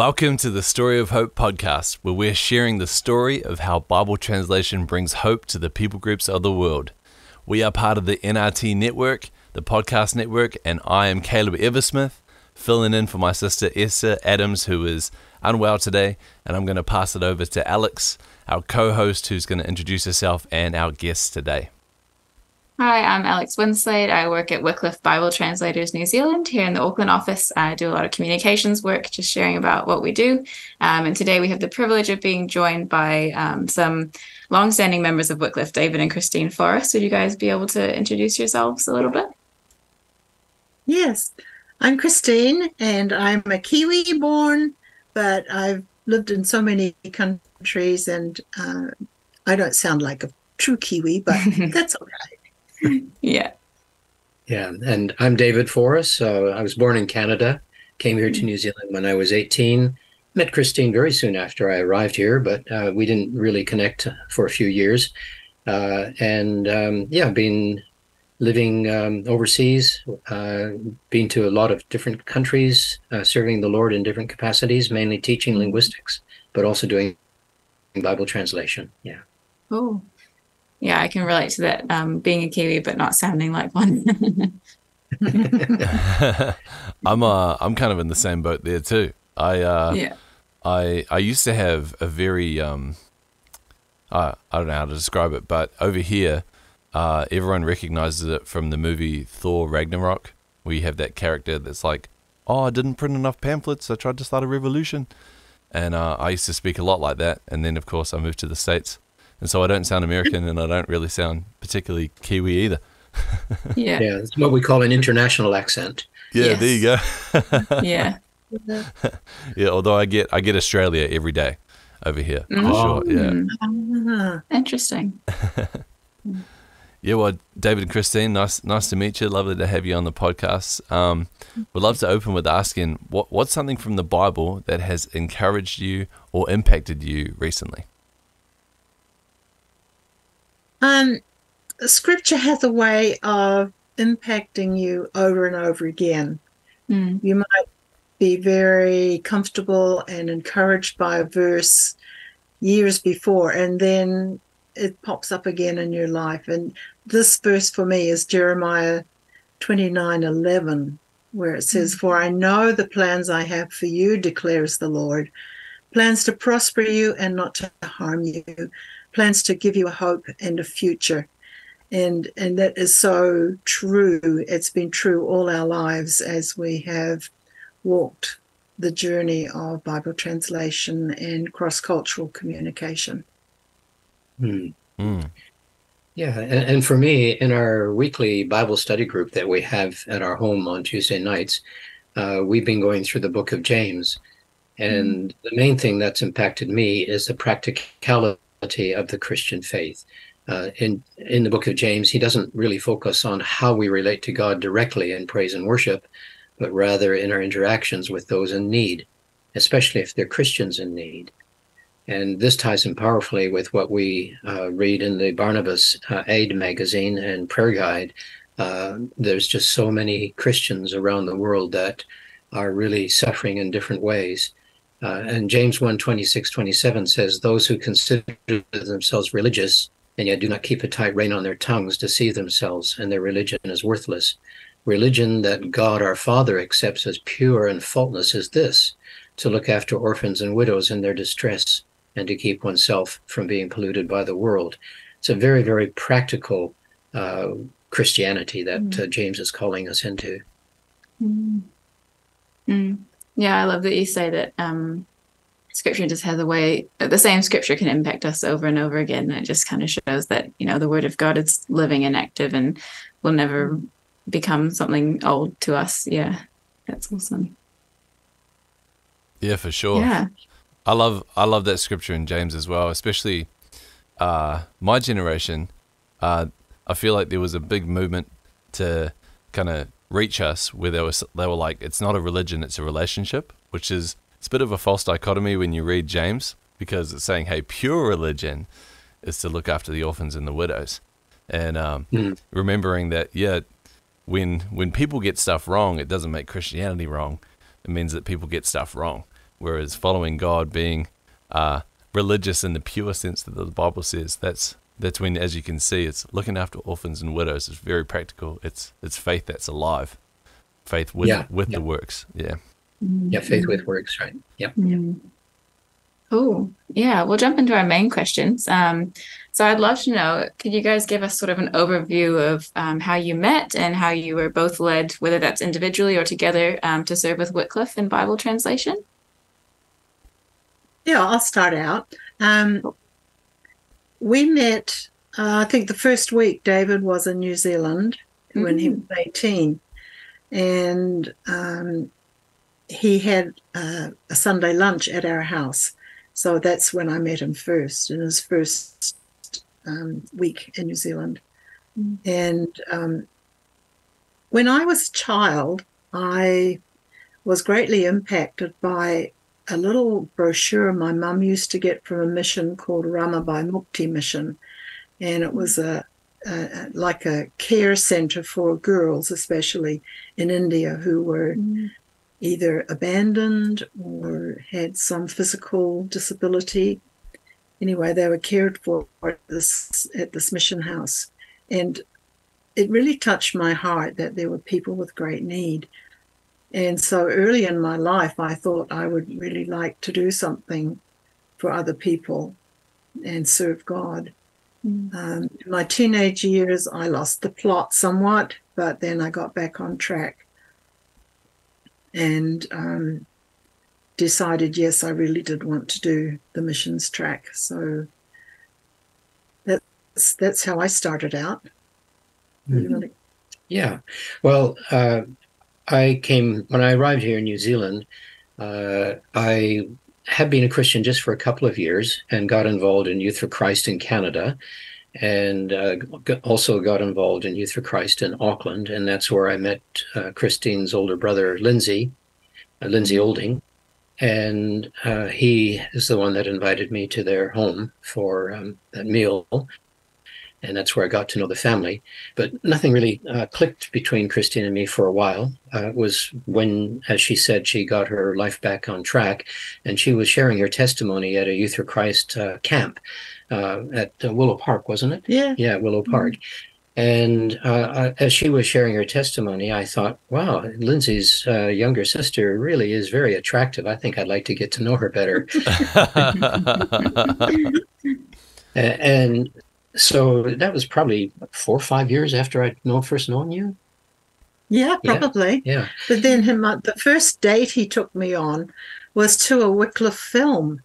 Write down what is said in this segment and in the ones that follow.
Welcome to the Story of Hope podcast, where we're sharing the story of how Bible translation brings hope to the people groups of the world. We are part of the NRT network, the podcast network, and I am Caleb Eversmith, filling in for my sister Esther Adams, who is unwell today. And I'm going to pass it over to Alex, our co host, who's going to introduce herself and our guest today. Hi, I'm Alex Winslade. I work at Wycliffe Bible Translators New Zealand here in the Auckland office. I do a lot of communications work, just sharing about what we do. Um, and today we have the privilege of being joined by um, some long-standing members of Wycliffe, David and Christine Forrest. Would you guys be able to introduce yourselves a little bit? Yes, I'm Christine, and I'm a Kiwi born, but I've lived in so many countries, and uh, I don't sound like a true Kiwi, but that's all right yeah. Yeah. And I'm David Forrest. So I was born in Canada, came here to New Zealand when I was 18. Met Christine very soon after I arrived here, but uh, we didn't really connect for a few years. Uh, and um, yeah, been living um, overseas, uh, been to a lot of different countries, uh, serving the Lord in different capacities, mainly teaching linguistics, but also doing Bible translation. Yeah. Oh, yeah, I can relate to that. Um, being a Kiwi but not sounding like one. I'm uh I'm kind of in the same boat there too. I uh yeah. I I used to have a very um I I don't know how to describe it, but over here, uh, everyone recognizes it from the movie Thor Ragnarok. where you have that character that's like, "Oh, I didn't print enough pamphlets. I tried to start a revolution," and uh, I used to speak a lot like that. And then, of course, I moved to the states, and so I don't sound American, and I don't really sound particularly Kiwi either. yeah, yeah, it's what we call an international accent. Yeah, yes. there you go. yeah. yeah, although I get I get Australia every day over here for oh. sure. Yeah. Ah, interesting. yeah, well, David and Christine, nice nice to meet you. Lovely to have you on the podcast. Um, we'd love to open with asking what what's something from the Bible that has encouraged you or impacted you recently. Um, scripture has a way of impacting you over and over again. Mm. You might be very comfortable and encouraged by a verse years before, and then it pops up again in your life. And this verse for me is Jeremiah 29 11, where it says, mm. For I know the plans I have for you, declares the Lord plans to prosper you and not to harm you, plans to give you a hope and a future. And, and that is so true. It's been true all our lives as we have walked the journey of Bible translation and cross cultural communication. Mm. Mm. Yeah, and, and, for me, in our weekly Bible study group that we have at our home on Tuesday nights, uh, we've been going through the book of James. And mm. the main thing that's impacted me is the practicality of the Christian faith. Uh, in in the book of James, he doesn't really focus on how we relate to God directly in praise and worship, but rather in our interactions with those in need, especially if they're Christians in need. And this ties in powerfully with what we uh, read in the Barnabas uh, Aid magazine and prayer guide. Uh, there's just so many Christians around the world that are really suffering in different ways. Uh, and James 1 26, 27 says, Those who consider themselves religious and yet do not keep a tight rein on their tongues deceive themselves, and their religion is worthless. Religion that God our Father accepts as pure and faultless is this to look after orphans and widows in their distress and to keep oneself from being polluted by the world. It's a very, very practical uh, Christianity that mm. uh, James is calling us into. Mm. Mm. Yeah, I love that you say that um, scripture just has a way the same scripture can impact us over and over again. And It just kind of shows that, you know, the word of God is living and active and will never become something old to us. Yeah. That's awesome. Yeah, for sure. Yeah. I love I love that scripture in James as well, especially uh, my generation. Uh, I feel like there was a big movement to kind of reach us where they were they were like it's not a religion it's a relationship which is it's a bit of a false dichotomy when you read James because it's saying hey pure religion is to look after the orphans and the widows. And um, mm. remembering that yeah when when people get stuff wrong it doesn't make Christianity wrong. It means that people get stuff wrong. Whereas following God, being uh, religious in the pure sense that the Bible says, that's that's when, as you can see, it's looking after orphans and widows. It's very practical. It's it's faith that's alive, faith with yeah, with yeah. the works. Yeah. Yeah, faith with works, right? Yep. Mm. Cool. Yeah, we'll jump into our main questions. Um, so I'd love to know, could you guys give us sort of an overview of um, how you met and how you were both led, whether that's individually or together, um, to serve with Wycliffe in Bible translation? Yeah, I'll start out. Um, we met, uh, I think the first week David was in New Zealand mm-hmm. when he mm. was 18. And um, he had uh, a Sunday lunch at our house. So that's when I met him first in his first um, week in New Zealand. Mm. And um, when I was a child, I was greatly impacted by a little brochure my mum used to get from a mission called Ramabai Mukti Mission. And it was a, a, like a care center for girls, especially in India, who were mm. either abandoned or had some physical disability. Anyway, they were cared for at this, at this mission house. And it really touched my heart that there were people with great need. And so early in my life, I thought I would really like to do something for other people and serve God. Mm. Um, in my teenage years, I lost the plot somewhat, but then I got back on track and um, decided, yes, I really did want to do the missions track. So that's that's how I started out. Mm-hmm. Yeah. Well, uh, I came when I arrived here in New Zealand. Uh, I had been a Christian just for a couple of years and got involved in Youth for Christ in Canada, and uh, also got involved in Youth for Christ in Auckland, and that's where I met uh, Christine's older brother, Lindsay, uh, Lindsay Olding, and uh, he is the one that invited me to their home for um, that meal and that's where I got to know the family. But nothing really uh, clicked between Christine and me for a while. Uh, it was when, as she said, she got her life back on track, and she was sharing her testimony at a Youth for Christ uh, camp uh, at uh, Willow Park, wasn't it? Yeah. Yeah, Willow Park. Mm-hmm. And uh, as she was sharing her testimony, I thought, wow, Lindsay's younger sister really is very attractive. I think I'd like to get to know her better. and so that was probably four or five years after I'd know, first known you. Yeah, probably. Yeah. yeah. But then him, uh, the first date he took me on was to a Wycliffe film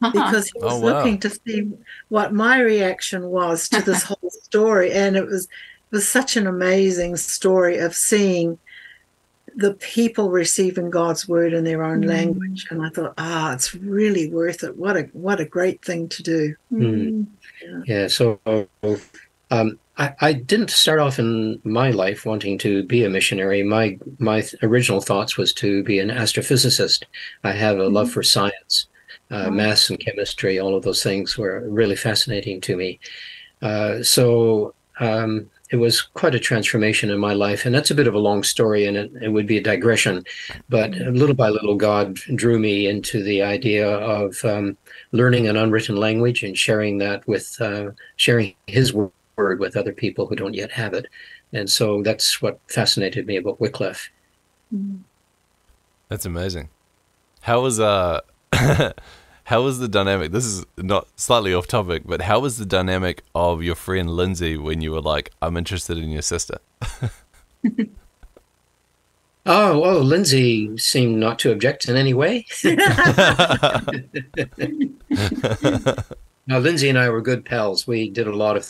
uh-huh. because he was oh, wow. looking to see what my reaction was to this whole story, and it was it was such an amazing story of seeing the people receiving God's word in their own mm. language. And I thought, ah, it's really worth it. What a what a great thing to do. Mm. Yeah. yeah. So um, I, I didn't start off in my life wanting to be a missionary. My my original thoughts was to be an astrophysicist. I have a mm. love for science. Uh, maths and chemistry, all of those things were really fascinating to me. Uh, so um, it was quite a transformation in my life. And that's a bit of a long story and it, it would be a digression. But little by little, God drew me into the idea of um, learning an unwritten language and sharing that with, uh, sharing His word with other people who don't yet have it. And so that's what fascinated me about Wycliffe. That's amazing. How was, uh, how was the dynamic? This is not slightly off topic, but how was the dynamic of your friend Lindsay when you were like, "I'm interested in your sister"? oh, well, Lindsay seemed not to object in any way. now, Lindsay and I were good pals. We did a lot of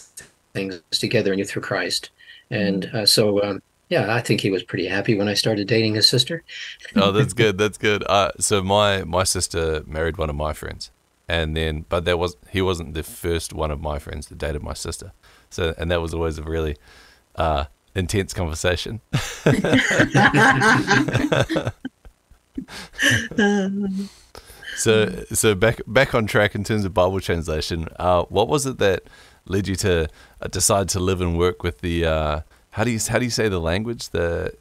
things together in Youth for Christ, and uh, so um, yeah, I think he was pretty happy when I started dating his sister. oh, that's good. That's good. Uh, so my my sister married one of my friends, and then but that was he wasn't the first one of my friends that dated my sister. So and that was always a really uh, intense conversation. so so back back on track in terms of Bible translation. Uh, what was it that led you to uh, decide to live and work with the uh, how do you how do you say the language? The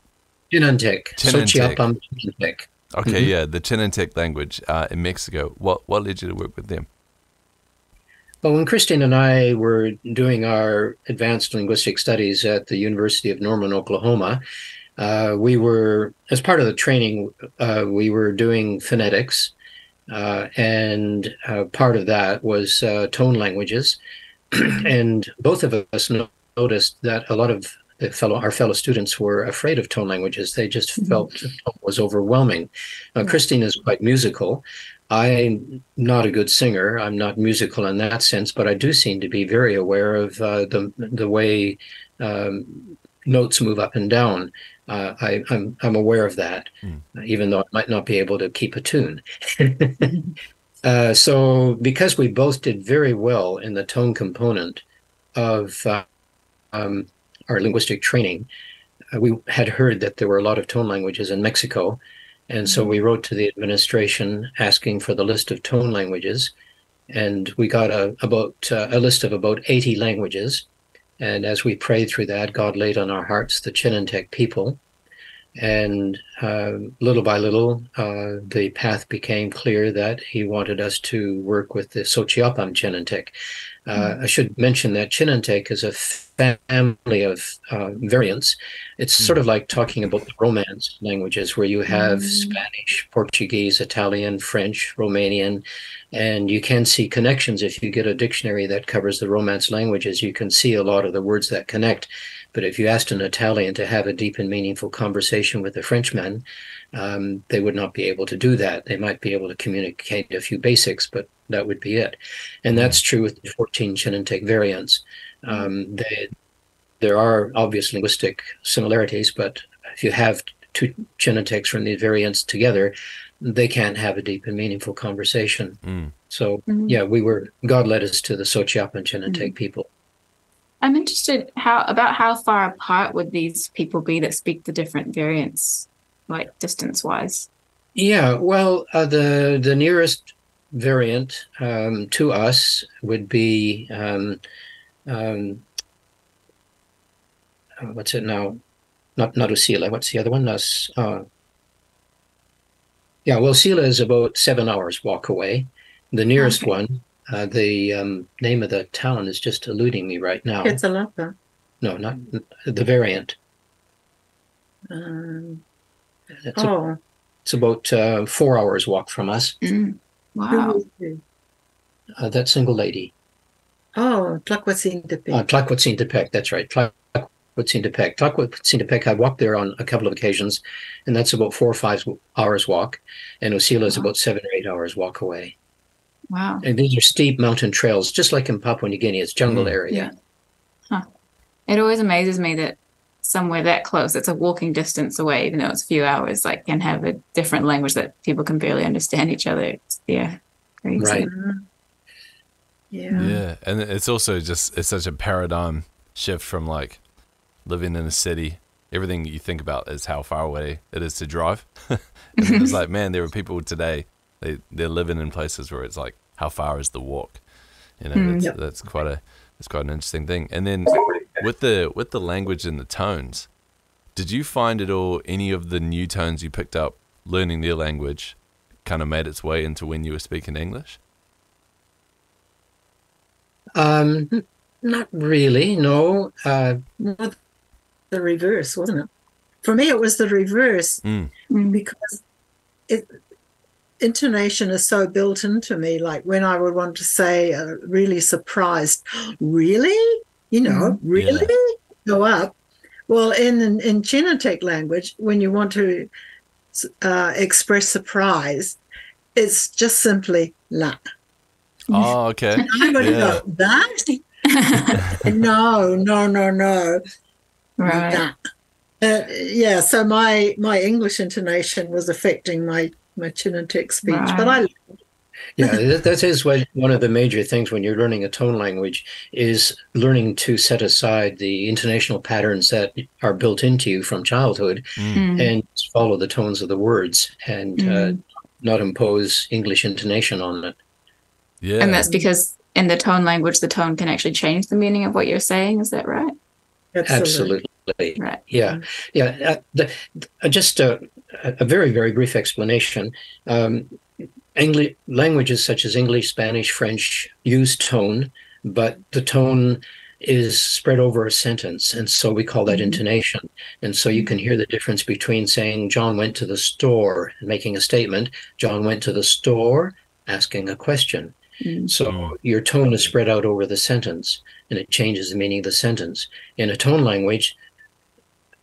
Chinantec. Chinantec. Okay, mm-hmm. yeah, the Chinantec language uh, in Mexico. What what led you to work with them? Well, when Christine and I were doing our advanced linguistic studies at the University of Norman, Oklahoma, uh, we were, as part of the training, uh, we were doing phonetics, uh, and uh, part of that was uh, tone languages. and both of us noticed that a lot of fellow our fellow students were afraid of tone languages. They just mm-hmm. felt it was overwhelming. Christine is quite musical. I'm not a good singer. I'm not musical in that sense, but I do seem to be very aware of uh, the the way um, notes move up and down. Uh, I, am I'm, I'm aware of that, mm. even though I might not be able to keep a tune. uh, so, because we both did very well in the tone component of uh, um, our linguistic training, uh, we had heard that there were a lot of tone languages in Mexico, and so we wrote to the administration asking for the list of tone languages, and we got a about uh, a list of about 80 languages. And as we prayed through that, God laid on our hearts the Chinantec people. And uh, little by little, uh, the path became clear that he wanted us to work with the Xochiapan Chinantec. Uh, I should mention that Chinantec is a family of uh, variants. It's mm. sort of like talking about the Romance languages, where you have mm. Spanish, Portuguese, Italian, French, Romanian, and you can see connections if you get a dictionary that covers the Romance languages. You can see a lot of the words that connect. But if you asked an Italian to have a deep and meaningful conversation with a Frenchman, um, they would not be able to do that. They might be able to communicate a few basics, but that would be it. And that's true with the 14 Chinantec variants. Um, they, there are obvious linguistic similarities, but if you have two Chinantecs from these variants together, they can't have a deep and meaningful conversation. Mm. So, mm-hmm. yeah, we were, God led us to the Xochiapan Chinantec mm-hmm. people. I'm interested how about how far apart would these people be that speak the different variants, like distance wise? Yeah, well, uh, the the nearest variant um, to us would be um, um, uh, what's it now? Not not Usila. What's the other one? That's uh, yeah. Well, Sila is about seven hours walk away. The nearest okay. one, uh, the um, name of the town is just eluding me right now. It's Quetzalapa. No, not the variant. Um, it's oh. A, it's about uh, four hours walk from us. Mm. Wow. Uh, that single lady. Oh, Tlacoatzintepec. Uh, Tlacoatzintepec, that's right. Tlacoatzintepec. Tlacoatzintepec, I walked there on a couple of occasions, and that's about four or five hours walk. And Usila is wow. about seven or eight hours walk away. Wow. And these are steep mountain trails, just like in Papua New Guinea. It's jungle mm. area. Yeah. Huh. It always amazes me that somewhere that close, it's a walking distance away, even though it's a few hours, like can have a different language that people can barely understand each other. It's, yeah. Crazy. Right. Yeah. Yeah. And it's also just, it's such a paradigm shift from like living in a city. Everything you think about is how far away it is to drive. and it's like, man, there are people today, they, they're living in places where it's like, how far is the walk? You know, mm, that's, that's quite a, that's quite an interesting thing. And then with the with the language and the tones, did you find it all any of the new tones you picked up learning their language kind of made its way into when you were speaking English? Um, not really. No. Uh, the reverse, wasn't it? For me, it was the reverse mm. because it intonation is so built into me. Like when I would want to say, uh, really surprised, really, you know, mm-hmm. really yeah. go up. Well, in in Chinantec language, when you want to uh, express surprise, it's just simply la. Oh, okay. I'm going to go that. no, no, no, no. Right. Uh, yeah. So my my English intonation was affecting my my Chinantec speech, right. but I yeah, that is one of the major things when you're learning a tone language is learning to set aside the intonational patterns that are built into you from childhood mm. and follow the tones of the words and mm. uh, not impose English intonation on it. Yeah. And that's because in the tone language, the tone can actually change the meaning of what you're saying. Is that right? Absolutely. Absolutely. Right. Yeah. Yeah. Uh, the, uh, just uh, a, a very very brief explanation. Um, English languages such as English, Spanish, French use tone, but the tone is spread over a sentence, and so we call that mm-hmm. intonation. And so you can hear the difference between saying John went to the store and making a statement, John went to the store asking a question. Mm-hmm. So your tone is spread out over the sentence, and it changes the meaning of the sentence. In a tone language,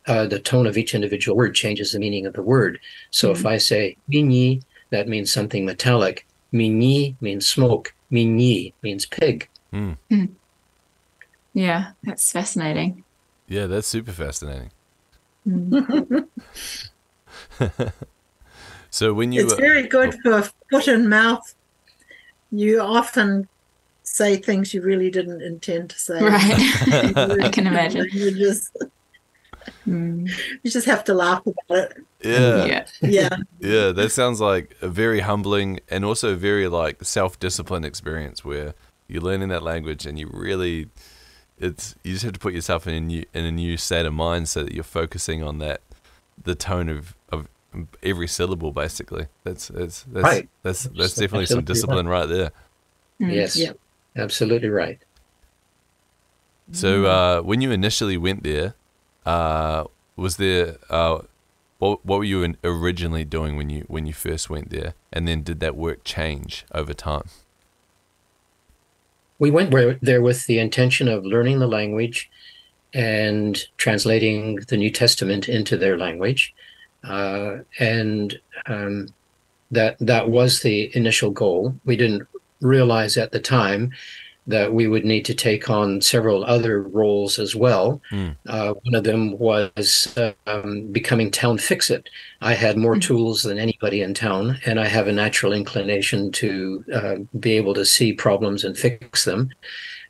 uh, the tone of each individual word changes the meaning of the word. So mm-hmm. if I say mini, that means something metallic. Mini means smoke. Mini means pig. Mm. Yeah, that's fascinating. Yeah, that's super fascinating. Mm. so when you It's very good oh. for foot and mouth. You often say things you really didn't intend to say. Right. I can imagine. You just mm. you just have to laugh about it. Yeah. Yeah. Yeah. yeah, that sounds like a very humbling and also very like self-disciplined experience where you're learning that language and you really it's you just have to put yourself in a new in a new state of mind so that you're focusing on that the tone of, of every syllable basically that's that's that's right. that's that's, that's definitely some discipline right, right there mm, yes yeah absolutely right so uh, when you initially went there uh, was there uh, what what were you originally doing when you when you first went there? And then did that work change over time? We went there with the intention of learning the language and translating the New Testament into their language, uh, and um, that that was the initial goal. We didn't realize at the time that we would need to take on several other roles as well. Mm. Uh, one of them was um, becoming town fix it. I had more mm. tools than anybody in town, and I have a natural inclination to uh, be able to see problems and fix them.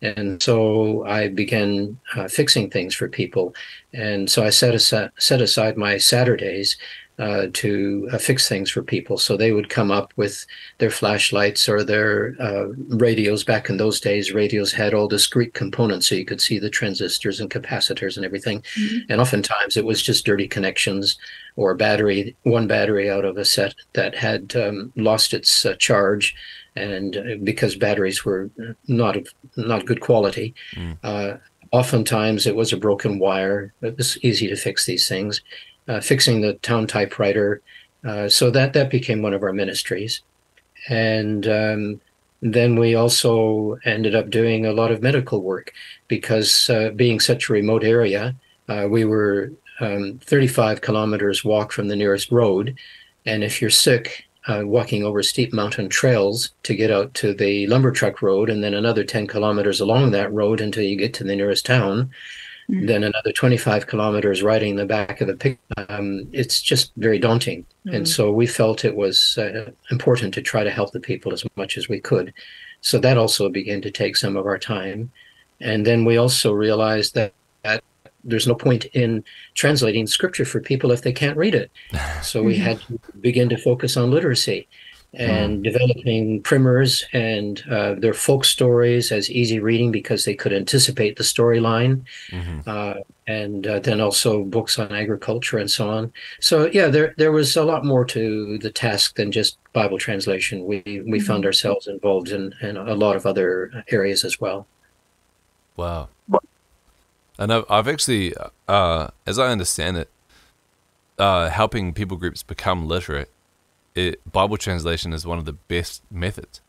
And so I began uh, fixing things for people. And so I set aside, set aside my Saturdays uh, to uh, fix things for people. So they would come up with their flashlights or their uh, radios. Back in those days, radios had all discrete components, so you could see the transistors and capacitors and everything. Mm-hmm. And oftentimes it was just dirty connections or battery, one battery out of a set that had um, lost its uh, charge. And uh, because batteries were not not good quality, mm. oftentimes it was a broken wire. It was easy to fix these things uh, fixing the town typewriter. Uh, so that that became one of our ministries, and um, then we also ended up doing a lot of medical work because uh, being such a remote area, uh, we were um, 35 kilometers walk from the nearest road, and if you're sick. Uh, walking over steep mountain trails to get out to the lumber truck road, and then another 10 kilometers along that road until you get to the nearest town mm-hmm. then another 25 kilometers riding the back of the pick. Um, it's just very daunting. Mm-hmm. And so we felt it was uh, important to try to help the people as much as we could. So that also began to take some of our time. And then we also realized that, that there's no point in translating scripture for people if they can't read it. So we had to begin to focus on literacy and mm. developing primers and uh, their folk stories as easy reading because they could anticipate the storyline, mm-hmm. uh, and uh, then also books on agriculture and so on. So yeah, there there was a lot more to the task than just Bible translation. We we mm-hmm. found ourselves involved in, in a lot of other areas as well. Wow. And I've, I've actually, uh, as I understand it, uh, helping people groups become literate it, Bible translation is one of the best methods.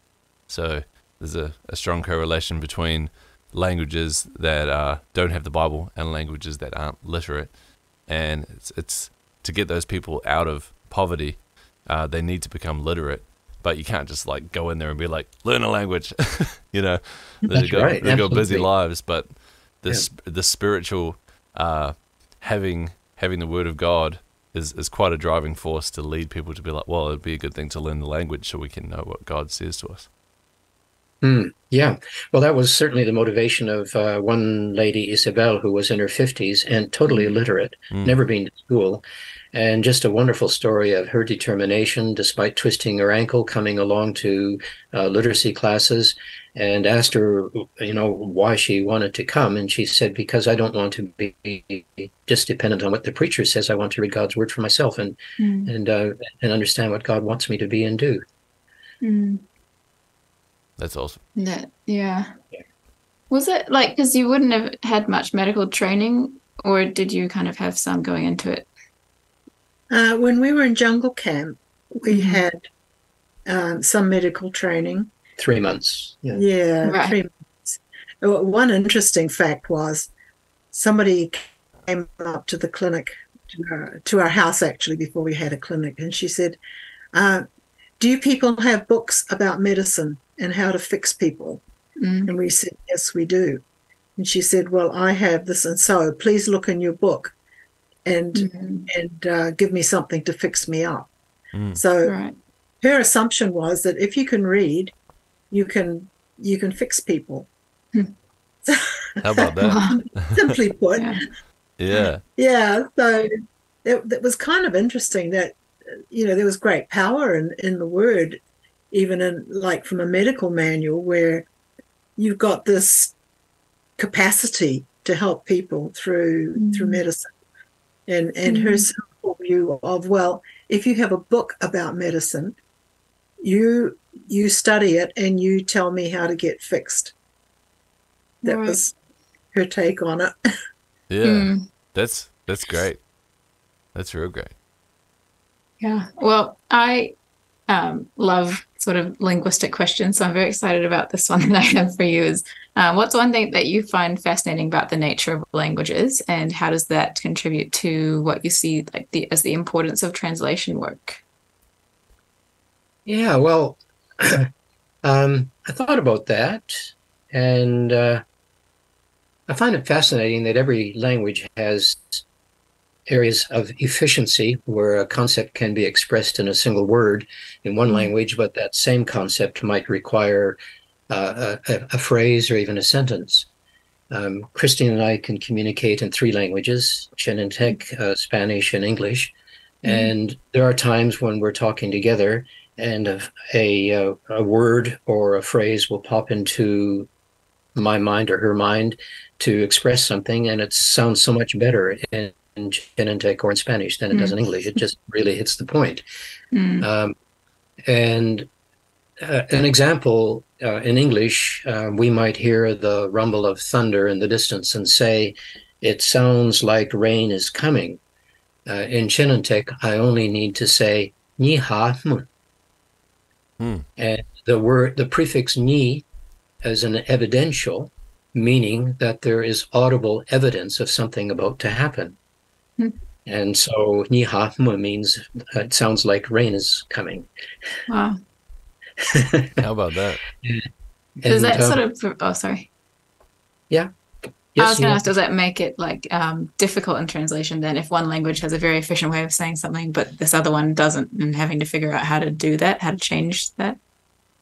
So there's a, a strong correlation between languages that uh, don't have the Bible and languages that aren't literate. And it's, it's to get those people out of poverty, uh, they need to become literate. But you can't just like go in there and be like, learn a language, you know. They've got, right. they've got busy lives, but the yeah. the spiritual uh, having having the word of God is, is quite a driving force to lead people to be like, well, it'd be a good thing to learn the language so we can know what God says to us. Mm, yeah. Well, that was certainly the motivation of uh, one lady, Isabel, who was in her 50s and totally illiterate, mm. never been to school. And just a wonderful story of her determination, despite twisting her ankle, coming along to uh, literacy classes and asked her, you know, why she wanted to come. And she said, because I don't want to be just dependent on what the preacher says. I want to read God's word for myself and mm. and uh, and understand what God wants me to be and do. Mm. That's awesome. That, yeah. yeah. Was it like because you wouldn't have had much medical training, or did you kind of have some going into it? Uh, when we were in jungle camp, we mm-hmm. had um, some medical training three months. Yeah, yeah right. three months. Uh, one interesting fact was somebody came up to the clinic, to our, to our house actually, before we had a clinic, and she said, uh, Do you people have books about medicine and how to fix people? Mm. And we said, Yes, we do. And she said, Well, I have this, and so please look in your book and mm-hmm. and uh, give me something to fix me up. Mm. So right. her assumption was that if you can read, you can you can fix people. Hmm. How about that? Simply put. Yeah. Yeah. yeah so it, it was kind of interesting that you know there was great power in in the word, even in like from a medical manual where you've got this capacity to help people through mm. through medicine and and mm. her simple view of well if you have a book about medicine you you study it and you tell me how to get fixed. That right. was her take on it. yeah, mm. that's that's great. That's real great. Yeah. Well, I um, love sort of linguistic questions, so I'm very excited about this one that I have for you. Is uh, what's one thing that you find fascinating about the nature of languages, and how does that contribute to what you see like the as the importance of translation work? Yeah. Well, um, I thought about that, and uh, I find it fascinating that every language has areas of efficiency where a concept can be expressed in a single word in one mm-hmm. language, but that same concept might require uh, a, a, phrase or even a sentence. Um, Christine and I can communicate in three languages Chinantec, uh, Spanish, and English. Mm-hmm. And there are times when we're talking together and a, a, a word or a phrase will pop into my mind or her mind to express something, and it sounds so much better in, in Chinantec or in Spanish than it mm. does in mm. English. It just really hits the point. Mm. Um, and uh, an example uh, in English, uh, we might hear the rumble of thunder in the distance and say, "It sounds like rain is coming." Uh, in Chinantec, I only need to say "ni ha Mm. And the word, the prefix ni as an evidential, meaning that there is audible evidence of something about to happen. Mm. And so ni ha means uh, it sounds like rain is coming. Wow. How about that? Does that uh, sort of, oh, sorry. Yeah. Yes, I was going to ask, does that make it like um, difficult in translation then if one language has a very efficient way of saying something, but this other one doesn't, and having to figure out how to do that, how to change that?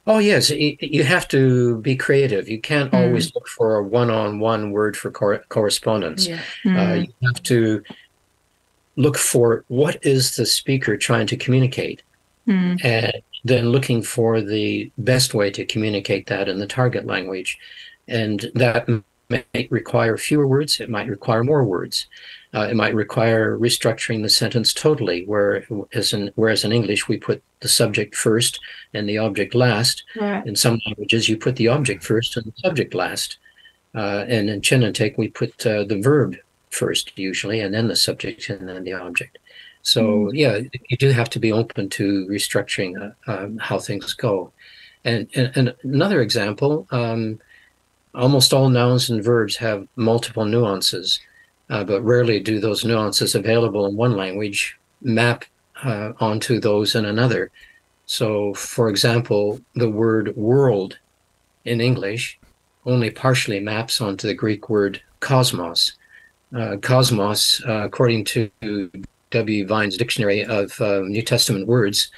Oh, yes. You have to be creative. You can't mm. always look for a one on one word for cor- correspondence. Yeah. Mm. Uh, you have to look for what is the speaker trying to communicate mm. and then looking for the best way to communicate that in the target language. And that might require fewer words, it might require more words. Uh, it might require restructuring the sentence totally, where as in, whereas in English we put the subject first and the object last. Right. In some languages you put the object first and the subject last. Uh, and in Chinantec we put uh, the verb first usually, and then the subject and then the object. So mm. yeah, you do have to be open to restructuring uh, um, how things go. And, and, and another example. Um, Almost all nouns and verbs have multiple nuances, uh, but rarely do those nuances available in one language map uh, onto those in another. So, for example, the word world in English only partially maps onto the Greek word cosmos. Uh, cosmos, uh, according to W. Vine's Dictionary of uh, New Testament Words,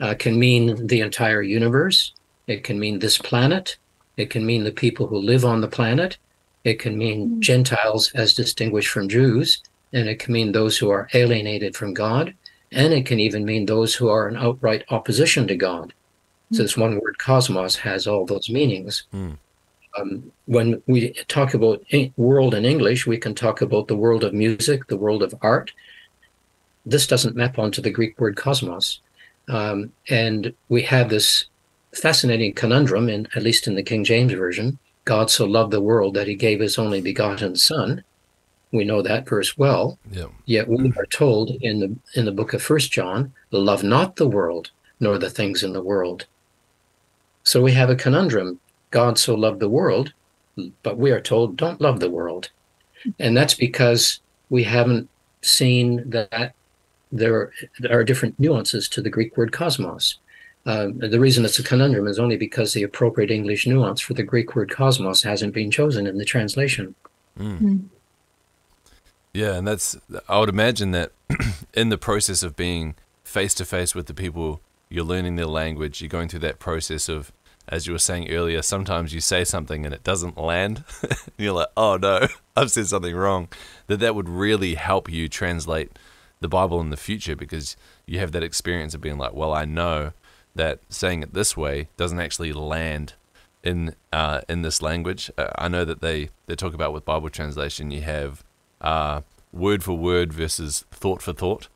uh, can mean the entire universe. It can mean this planet. It can mean the people who live on the planet. It can mean mm-hmm. Gentiles as distinguished from Jews. And it can mean those who are alienated from God. And it can even mean those who are in outright opposition to God. So this one word cosmos has all those meanings. Mm. Um, when we talk about world in English, we can talk about the world of music, the world of art. This doesn't map onto the Greek word cosmos. Um, and we have this fascinating conundrum, in, at least in the King James Version God so loved the world that he gave his only begotten Son. We know that verse well. Yeah. Yet we are told in the in the book of First John, love not the world, nor the things in the world. So we have a conundrum. God so loved the world, but we are told don't love the world. And that's because we haven't seen that there are different nuances to the Greek word cosmos. Uh, the reason it's a conundrum is only because the appropriate English nuance for the Greek word cosmos hasn't been chosen in the translation. Mm. Mm. Yeah, and that's, I would imagine that in the process of being face to face with the people, you're learning their language, you're going through that process of as you were saying earlier, sometimes you say something and it doesn't land. you're like, oh no, I've said something wrong. That that would really help you translate the Bible in the future because you have that experience of being like, well, I know that saying it this way doesn't actually land in uh, in this language. Uh, I know that they, they talk about with Bible translation, you have uh, word for word versus thought for thought,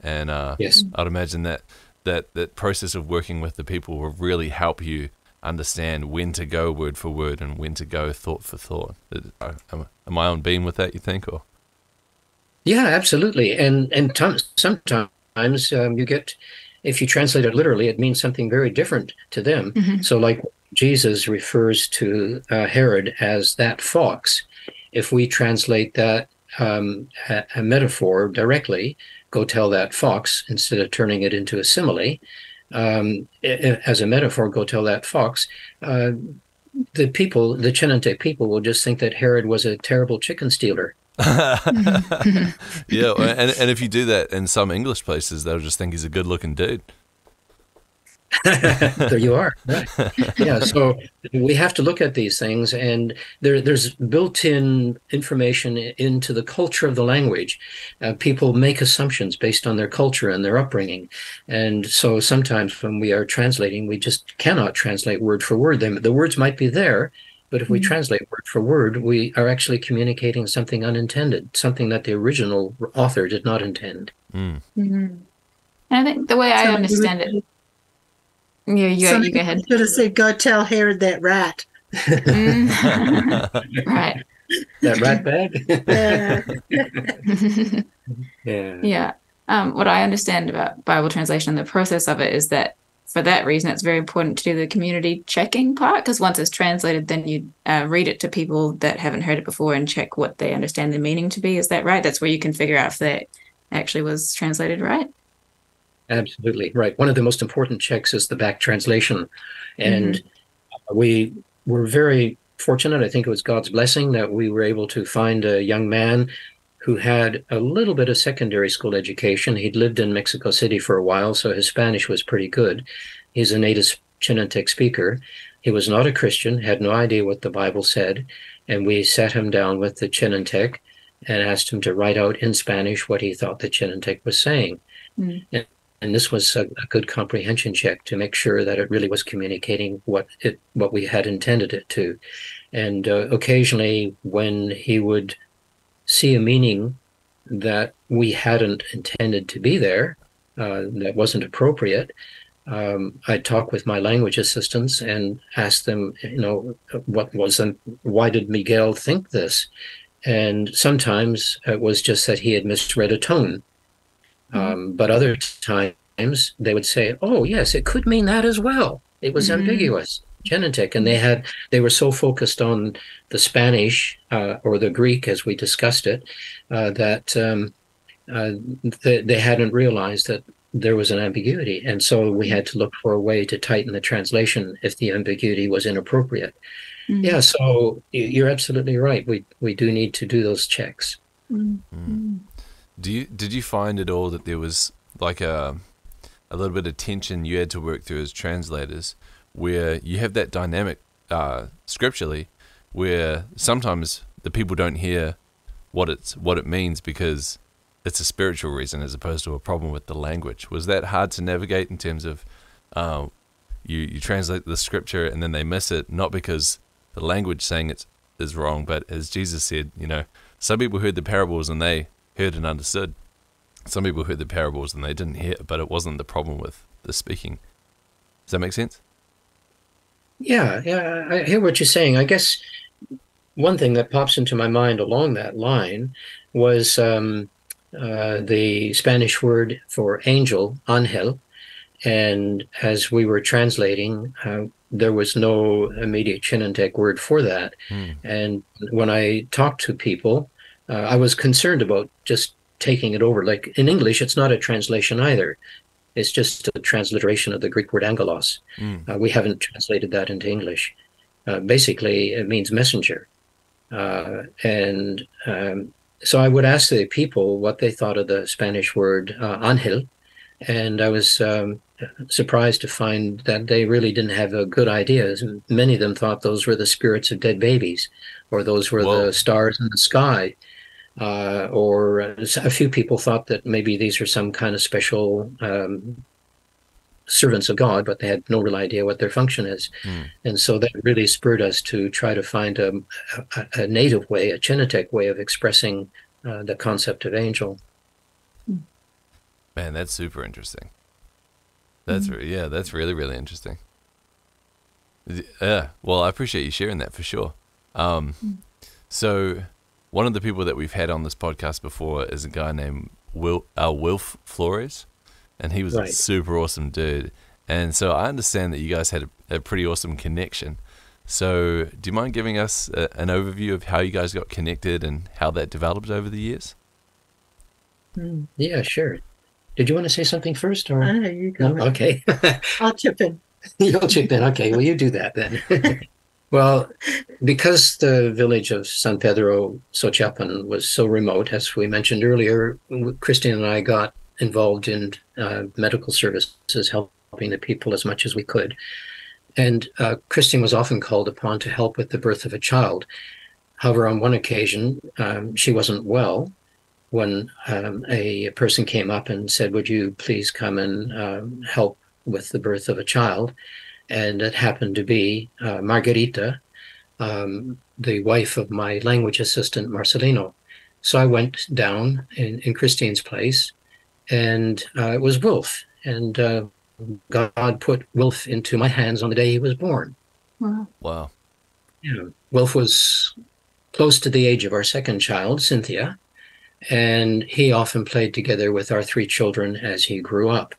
and uh, yes, I'd imagine that that that process of working with the people will really help you understand when to go word for word and when to go thought for thought. Uh, am I on beam with that? You think, or? Yeah, absolutely. And and t- sometimes um, you get, if you translate it literally, it means something very different to them. Mm-hmm. So, like Jesus refers to uh, Herod as that fox. If we translate that um, a, a metaphor directly, go tell that fox instead of turning it into a simile, um, as a metaphor, go tell that fox. Uh, the people, the Chinante people, will just think that Herod was a terrible chicken stealer. yeah, and and if you do that in some English places, they'll just think he's a good-looking dude. there you are. Right. Yeah. So we have to look at these things, and there, there's built-in information into the culture of the language. Uh, people make assumptions based on their culture and their upbringing, and so sometimes when we are translating, we just cannot translate word for word. Them the words might be there, but if we mm-hmm. translate word for word, we are actually communicating something unintended, something that the original author did not intend. Mm. Mm-hmm. And I think the way I understand it yeah, you, you go ahead. Should have said, "Go tell Herod that rat." Mm. right. That rat bag. yeah. yeah. Yeah. Um, what I understand about Bible translation, the process of it is that for that reason, it's very important to do the community checking part because once it's translated, then you uh, read it to people that haven't heard it before and check what they understand the meaning to be. Is that right? That's where you can figure out if that actually was translated right. Absolutely right. One of the most important checks is the back translation, and mm-hmm. we were very fortunate. I think it was God's blessing that we were able to find a young man who had a little bit of secondary school education. He'd lived in Mexico City for a while, so his Spanish was pretty good. He's a native Chinantec speaker. He was not a Christian, had no idea what the Bible said, and we sat him down with the Chinantec and asked him to write out in Spanish what he thought the Chinantec was saying. Mm. And and this was a, a, good comprehension check to make sure that it really was communicating what it what we had intended it to and uh, occasionally when he would see a meaning that we hadn't intended to be there uh, that wasn't appropriate um, I'd talk with my language assistants and ask them, you know, what wasn't, why did Miguel think this? And sometimes it was just that he had misread a tone Mm-hmm. Um, but other times they would say, "Oh, yes, it could mean that as well." It was mm-hmm. ambiguous, Chinantec, and they had they were so focused on the Spanish uh, or the Greek as we discussed it uh, that um, uh, they, they hadn't realized that there was an ambiguity, and so we had to look for a way to tighten the translation if the ambiguity was inappropriate. Mm-hmm. Yeah, so you're absolutely right. We we do need to do those checks. Mm-hmm. Do you did you find at all that there was like a a little bit of tension you had to work through as translators, where you have that dynamic uh, scripturally, where sometimes the people don't hear what it's what it means because it's a spiritual reason as opposed to a problem with the language. Was that hard to navigate in terms of, uh, you you translate the scripture and then they miss it, not because the language saying it is wrong, but as Jesus said, you know, some people heard the parables and they heard and understood. Some people heard the parables and they didn't hear, it, but it wasn't the problem with the speaking. Does that make sense? Yeah, yeah, I hear what you're saying. I guess one thing that pops into my mind along that line was um, uh, the Spanish word for angel, angel. And as we were translating, uh, there was no immediate Chinantec word for that. Mm. And when I talked to people, uh, I was concerned about just taking it over. Like in English, it's not a translation either. It's just a transliteration of the Greek word angelos. Mm. Uh, we haven't translated that into English. Uh, basically, it means messenger. Uh, and um, so I would ask the people what they thought of the Spanish word uh, angel. And I was um, surprised to find that they really didn't have a good idea. Many of them thought those were the spirits of dead babies, or those were Whoa. the stars in the sky. Uh, or a few people thought that maybe these are some kind of special um, servants of God, but they had no real idea what their function is. Mm. And so that really spurred us to try to find a, a, a native way, a Chinantec way of expressing uh, the concept of angel. Man, that's super interesting. That's mm. yeah, that's really really interesting. Yeah, well, I appreciate you sharing that for sure. Um, mm. So, one of the people that we've had on this podcast before is a guy named Will uh, Wilf Flores and he was right. a super awesome dude. And so I understand that you guys had a, a pretty awesome connection. So, do you mind giving us a, an overview of how you guys got connected and how that developed over the years? Hmm. Yeah, sure. Did you want to say something first, or uh, you go? No? Okay, I'll chip in. You'll chip in. Okay, well, you do that then. well, because the village of San Pedro Sochiapan was so remote, as we mentioned earlier, Christine and I got involved in uh, medical services, helping the people as much as we could. And uh, Christine was often called upon to help with the birth of a child. However, on one occasion, um, she wasn't well when um, a person came up and said, Would you please come and um, help with the birth of a child? And it happened to be uh, Margarita, um, the wife of my language assistant, Marcelino. So I went down in, in Christine's place and uh, it was Wilf. And uh, God put Wilf into my hands on the day he was born. Wow. Wow. Yeah. Wilf was close to the age of our second child, Cynthia, and he often played together with our three children as he grew up.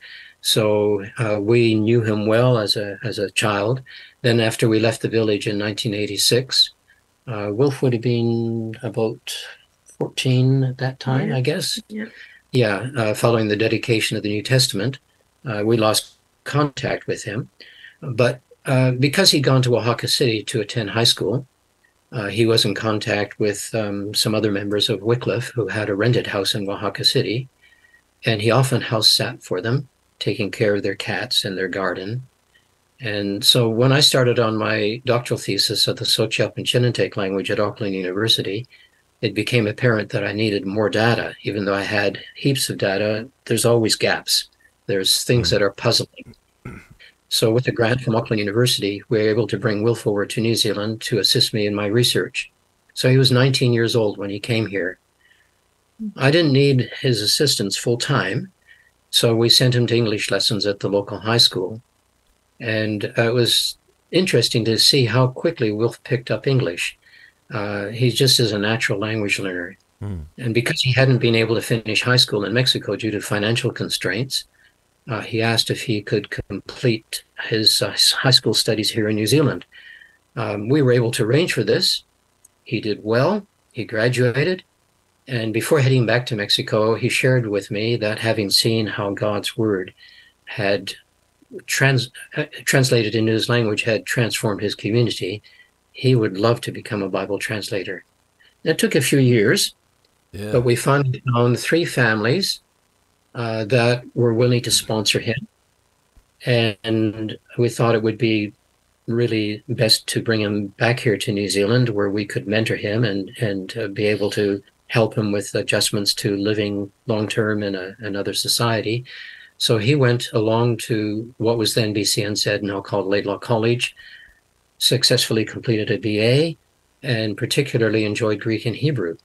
So uh, we knew him well as a as a child. Then, after we left the village in 1986, uh, Wilf would have been about 14 at that time, yeah. I guess. Yeah yeah, uh, following the dedication of the New Testament, uh, we lost contact with him. But uh, because he'd gone to Oaxaca City to attend high school, uh, he was in contact with um, some other members of Wycliffe who had a rented house in Oaxaca City. And he often house sat for them, taking care of their cats and their garden. And so when I started on my doctoral thesis of the Sochiapan Chinantec language at Auckland University, it became apparent that I needed more data. Even though I had heaps of data, there's always gaps. There's things hmm. that are puzzling. So, with a grant from Auckland University, we were able to bring Wilf over to New Zealand to assist me in my research. So, he was 19 years old when he came here. I didn't need his assistance full time, so we sent him to English lessons at the local high school. And uh, it was interesting to see how quickly Wilf picked up English uh, he just is a natural language learner. Mm. And because he hadn't been able to finish high school in Mexico due to financial constraints, uh, he asked if he could complete his uh, high school studies here in New Zealand. Um, we were able to arrange for this. He did well. He graduated. And before heading back to Mexico, he shared with me that having seen how God's word had trans- uh, translated into his language had transformed his community, he would love to become a Bible translator. It took a few years, yeah. but we finally found three families uh, that were willing to sponsor him. And we thought it would be really best to bring him back here to New Zealand where we could mentor him and, and uh, be able to help him with adjustments to living long term in a, another society. So he went along to what was then BCNZ, now called Laidlaw College, successfully completed a BA, and particularly enjoyed Greek and Hebrew.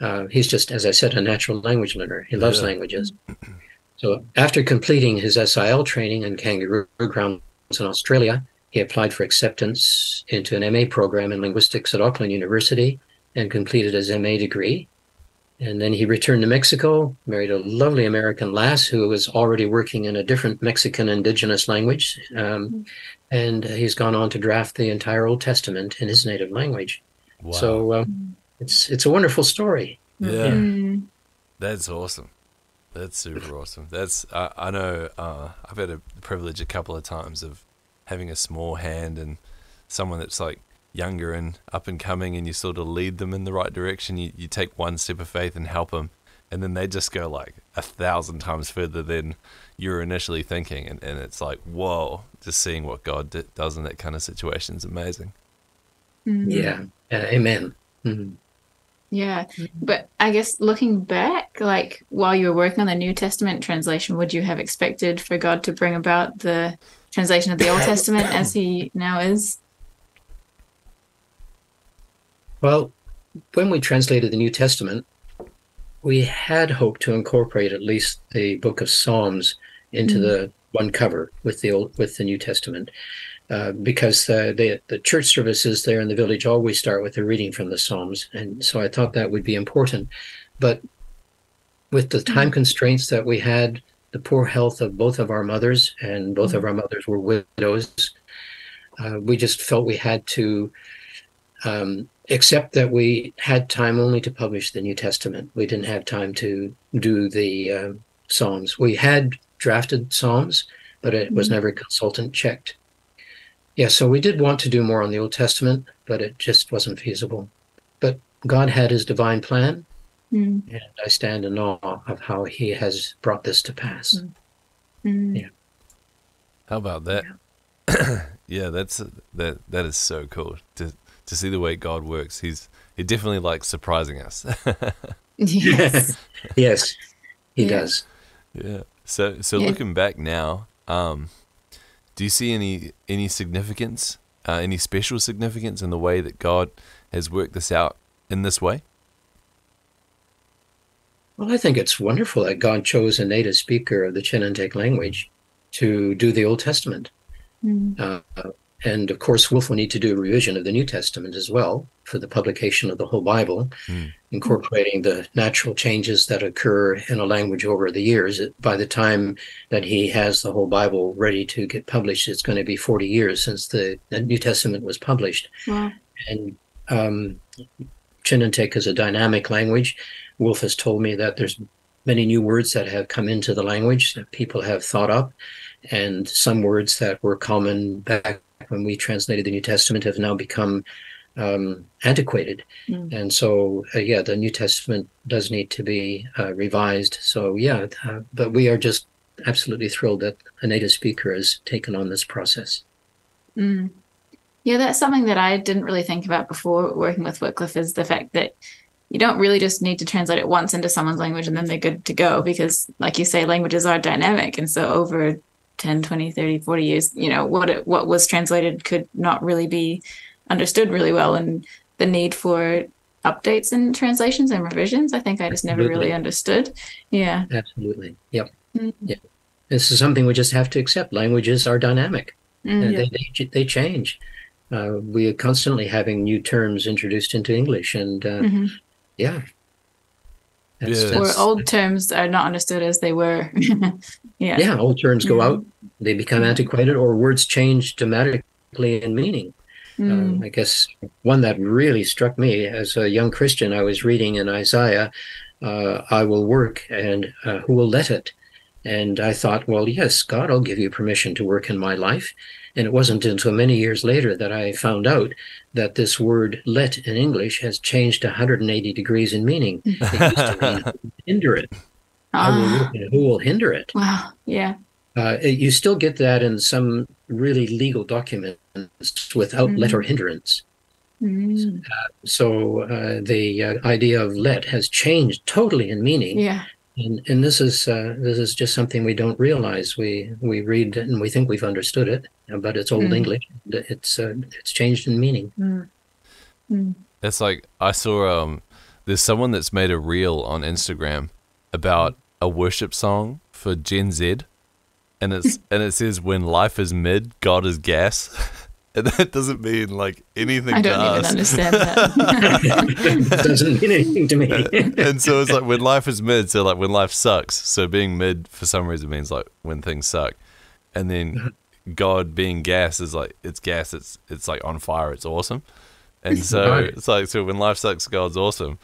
Uh, he's just, as I said, a natural language learner. He loves yeah. languages. So after completing his SIL training in Kangaroo Grounds in Australia, he applied for acceptance into an MA program in linguistics at Auckland University and completed his MA degree. And then he returned to Mexico, married a lovely American lass who was already working in a different Mexican indigenous language. Um, and he's gone on to draft the entire Old Testament in his native language. Wow. So uh, it's it's a wonderful story. Yeah, mm. that's awesome. That's super awesome. That's uh, I know. Uh, I've had a privilege a couple of times of having a small hand and someone that's like younger and up and coming, and you sort of lead them in the right direction. You you take one step of faith and help them, and then they just go like a thousand times further than you were initially thinking, and, and it's like whoa, just seeing what God d- does in that kind of situation is amazing. Mm-hmm. Yeah. amen. Mm-hmm. Yeah. But I guess looking back, like while you were working on the New Testament translation, would you have expected for God to bring about the translation of the Old Testament as he now is? Well, when we translated the New Testament, we had hoped to incorporate at least the book of Psalms into mm-hmm. the one cover with the old with the New Testament. Uh, because uh, the the church services there in the village always start with a reading from the Psalms, and so I thought that would be important. But with the time mm-hmm. constraints that we had, the poor health of both of our mothers, and both mm-hmm. of our mothers were widows, uh, we just felt we had to um, accept that we had time only to publish the New Testament. We didn't have time to do the uh, Psalms. We had drafted Psalms, but it was mm-hmm. never consultant checked. Yeah, so we did want to do more on the Old Testament, but it just wasn't feasible. But God had his divine plan, mm. and I stand in awe of how he has brought this to pass. Mm. mm. Yeah. How about that? Yeah. yeah, that's that that is so cool to to see the way God works. He's he definitely likes surprising us. yes. yes. He yeah. does. Yeah. So so yeah. looking back now, um, do you see any any significance, uh, any special significance in the way that God has worked this out in this way? Well, I think it's wonderful that God chose a native speaker of the Chinantec language to do the Old Testament. Mm. Uh, and of course, Wilf will need to do a revision of the New Testament as well for the publication of the whole Bible, mm. incorporating the natural changes that occur in a language over the years. By the time that he has the whole Bible ready to get published, it's going to be 40 years since the, the New Testament was published. Wow. And um, Chinantec is a dynamic language. Wilf has told me that there's many new words that have come into the language that people have thought up, and some words that were common back when we translated the New Testament have now become um, antiquated. Mm. And so, uh, yeah, the New Testament does need to be uh, revised. So, yeah, uh, but we are just absolutely thrilled that a native speaker has taken on this process. Mm. Yeah, that's something that I didn't really think about before working with Wycliffe is the fact that you don't really just need to translate it once into someone's language and then they're good to go because like you say languages are dynamic and so over 10 20 30 40 years you know what it, what was translated could not really be understood really well. And the need for updates and translations and revisions i think i just absolutely. never really understood. Yeah. Absolutely. Yep. Mm-hmm. yeah this is something we just have to accept. Languages are dynamic. And they, they, they change. Uh, we are constantly having new terms introduced into english and uh, mm-hmm. yeah that's, yeah. That's, or old terms are not understood as they were. yeah. Yeah, old terms go out, they become antiquated, or words change dramatically in meaning. Mm. Uh, I guess one that really struck me as a young Christian, I was reading in Isaiah, uh, I will work and uh, who will let it? And I thought, well, yes, God will give you permission to work in my life. And it wasn't until many years later that I found out that this word let in English has changed 180 degrees in meaning. It used to mean hinder it. Ah. who will hinder it? Wow. Yeah. Uh, you still get that in some really legal documents without mm. let or hindrance. Mm. Uh, so uh, the uh, idea of let has changed totally in meaning. Yeah. And, and this is uh, this is just something we don't realize. We we read and we think we've understood it, but it's old mm. English. It's uh, it's changed in meaning. Mm. Mm. It's like I saw um, there's someone that's made a reel on Instagram about a worship song for Gen Z, and it's and it says when life is mid, God is gas. And that doesn't mean like anything. I don't even understand that. doesn't mean anything to me. and so it's like when life is mid, so like when life sucks. So being mid for some reason means like when things suck, and then God being gas is like it's gas. It's it's like on fire. It's awesome. And so right. it's like so when life sucks, God's awesome.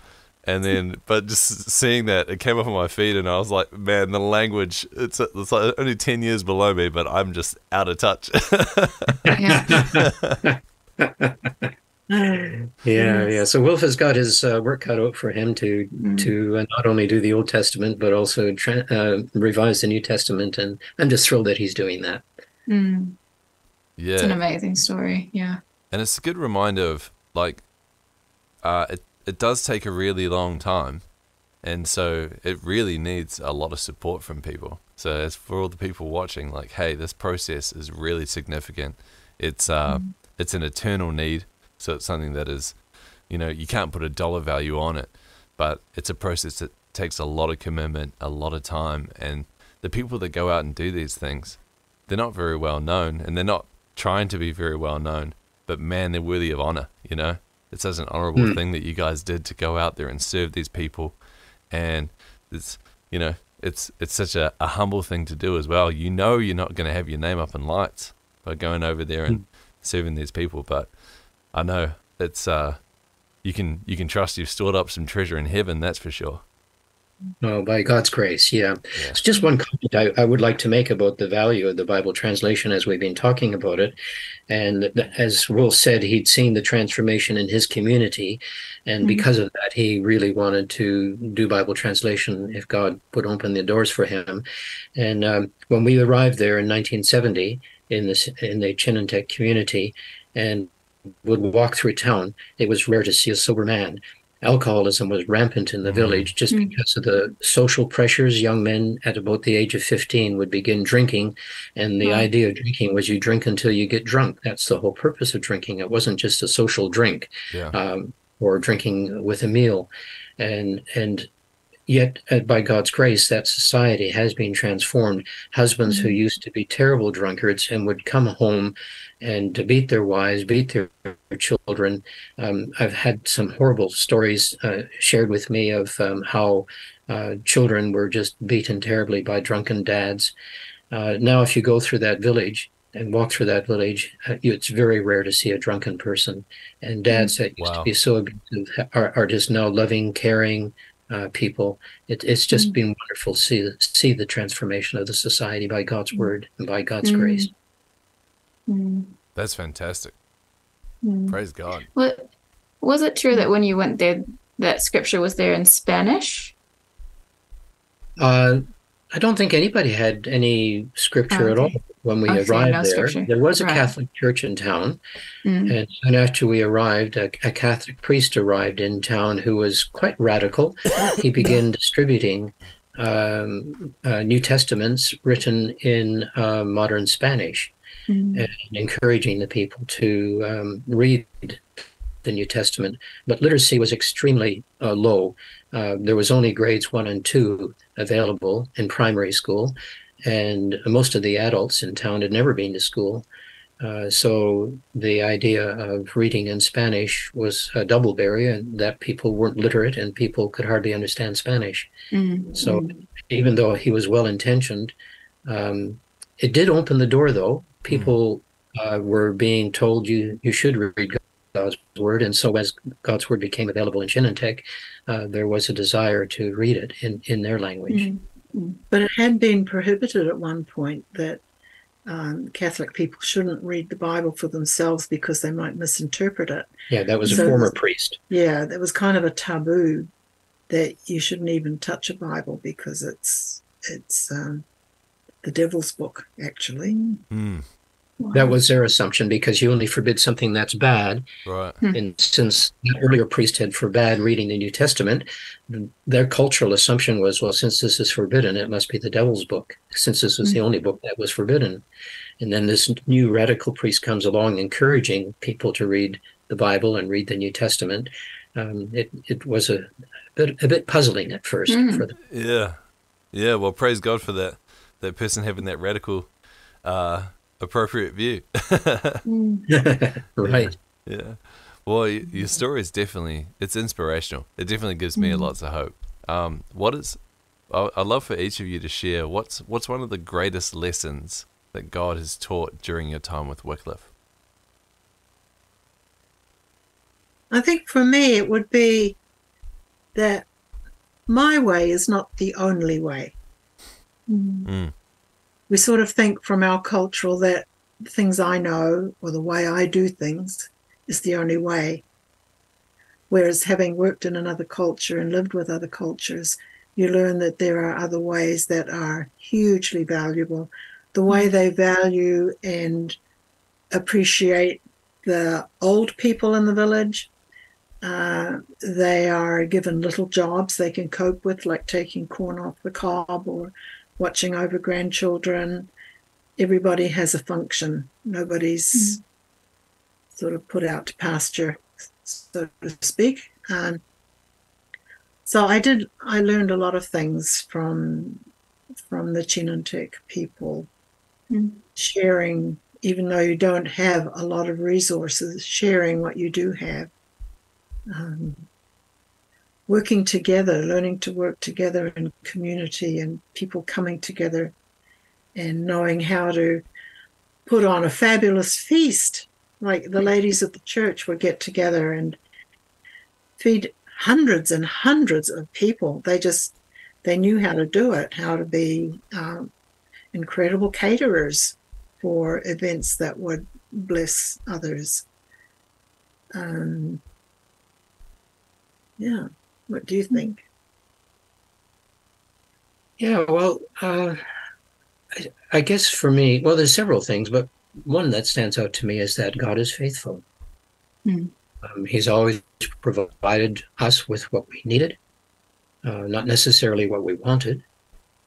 And then, but just seeing that, it came up on my feed, and I was like, "Man, the language! It's it's like only ten years below me, but I'm just out of touch." yeah, yeah. So Wilf has got his uh, work cut out for him to mm. to uh, not only do the Old Testament but also tra- uh, revise the New Testament, and I'm just thrilled that he's doing that. Mm. Yeah, it's an amazing story. Yeah, and it's a good reminder of like, uh, it it does take a really long time, and so it really needs a lot of support from people. So as for all the people watching, like, hey, this process is really significant. It's uh, mm. it's an eternal need. So it's something that is, you know, you can't put a dollar value on it, but it's a process that takes a lot of commitment, a lot of time, and the people that go out and do these things, they're not very well known, and they're not trying to be very well known. But man, they're worthy of honor. You know, it's such an honorable mm. thing that you guys did to go out there and serve these people, and it's you know it's it's such a, a humble thing to do as well. You know you're not going to have your name up in lights by going over there and mm. serving these people, but I know it's uh you can you can trust you've stored up some treasure in heaven. That's for sure. Oh, by God's grace, yeah. yeah. It's just one comment I, I, would like to make about the value of the Bible translation as we've been talking about it. And as Will said, he'd seen the transformation in his community. And mm-hmm. because of that, he really wanted to do Bible translation if God would open the doors for him. And um, when we arrived there in 1970 in, this, in the Chinantec community and would walk through town, it was rare to see a sober man alcoholism was rampant in the mm-hmm. village just mm-hmm. because of the social pressures. Young men at about the age of 15 would begin drinking. And the idea of drinking was you drink until you get drunk. That's the whole purpose of drinking. It wasn't just a social drink yeah. um, or drinking with a meal. And, and Yet, uh, by God's grace, that society has been transformed. Husbands mm-hmm. who used to be terrible drunkards and would come home and to beat their wives, beat their children. Um, I've had some horrible stories uh, shared with me of um, how uh, children were just beaten terribly by drunken dads. Uh, now, if you go through that village and walk through that village, uh, it's very rare to see a drunken person. And dads that used wow. to be so abusive are, are just now loving, caring, uh, people. It, it's just mm. been wonderful to see see the transformation of the society by God's mm. word and by God's mm. grace. Mm. That's fantastic. Mm. Praise God. What was it true that when you went there, that scripture was there in Spanish? Uh, I don't think anybody had any scripture oh, at all when we okay, arrived no there. Scripture. There was a right. Catholic church in town, mm. and soon after we arrived, a, a, Catholic priest arrived in town who was quite radical. he began distributing um, uh, New Testaments written in uh, modern Spanish mm. and encouraging the people to um, read the New Testament. But literacy was extremely uh, low. Uh, there was only grades one and two available in primary school, and most of the adults in town had never been to school. Uh, so the idea of reading in Spanish was a double barrier, that people weren't literate and people could hardly understand Spanish. Mm-hmm. So even though he was well intentioned, um, it did open the door, though. People mm-hmm. uh, were being told you you should read God's word, and so as God's word became available in Chinantec, uh, there was a desire to read it in in their language. Mm-hmm. But it had been prohibited at one point that um, Catholic people shouldn't read the Bible for themselves because they might misinterpret it. Yeah, that was so a former was, priest. Yeah, that was kind of a taboo that you shouldn't even touch a Bible because it's it's um, the devil's book actually. Mm. That was their assumption because you only forbid something that's bad. Right. Hmm. And since the earlier priest had forbade reading the New Testament, their cultural assumption was, well, since this is forbidden, it must be the devil's book, since this was hmm. the only book that was forbidden. And then this new radical priest comes along encouraging people to read the Bible and read the New Testament. Um, it, it was a bit, a bit puzzling at first. Mm. For them. Yeah. Yeah. Well, praise God for that, that person having that radical uh, appropriate view. right. Yeah. yeah. Well, your story is definitely it's inspirational. It definitely gives me mm. lots of hope. Um, what is? I'd love for each of you to share what's what's one of the greatest lessons that God has taught during your time with Wycliffe. I think for me it would be that my way is not the only way. Mm. Mm we sort of think from our cultural that things I know or the way I do things is the only way. Whereas having worked in another culture and lived with other cultures, you learn that there are other ways that are hugely valuable. The way mm. they value and appreciate the old people in the village. Uh, they are given little jobs they can cope with, like taking corn off the cob or watching over grandchildren. Everybody has a function. Nobody's mm. sort of put out to pasture, so to speak. Um, so I did. I learned a lot of things from from the Chinantec people, mm. sharing, even though you don't have a lot of resources, sharing what you do have. Um, working together, learning to work together in community and people coming together and knowing how to put on a fabulous feast. Like the ladies of the church would get together and feed hundreds and hundreds of people. They just, they knew how to do it, how to be um, incredible caterers for events that would bless others. Um, yeah. What do you think? Yeah, well, uh, I, I, guess for me, well, there's several things, but one that stands out to me is that God is faithful. Mm. Um, he's always provided us with what we needed, uh, not necessarily what we wanted.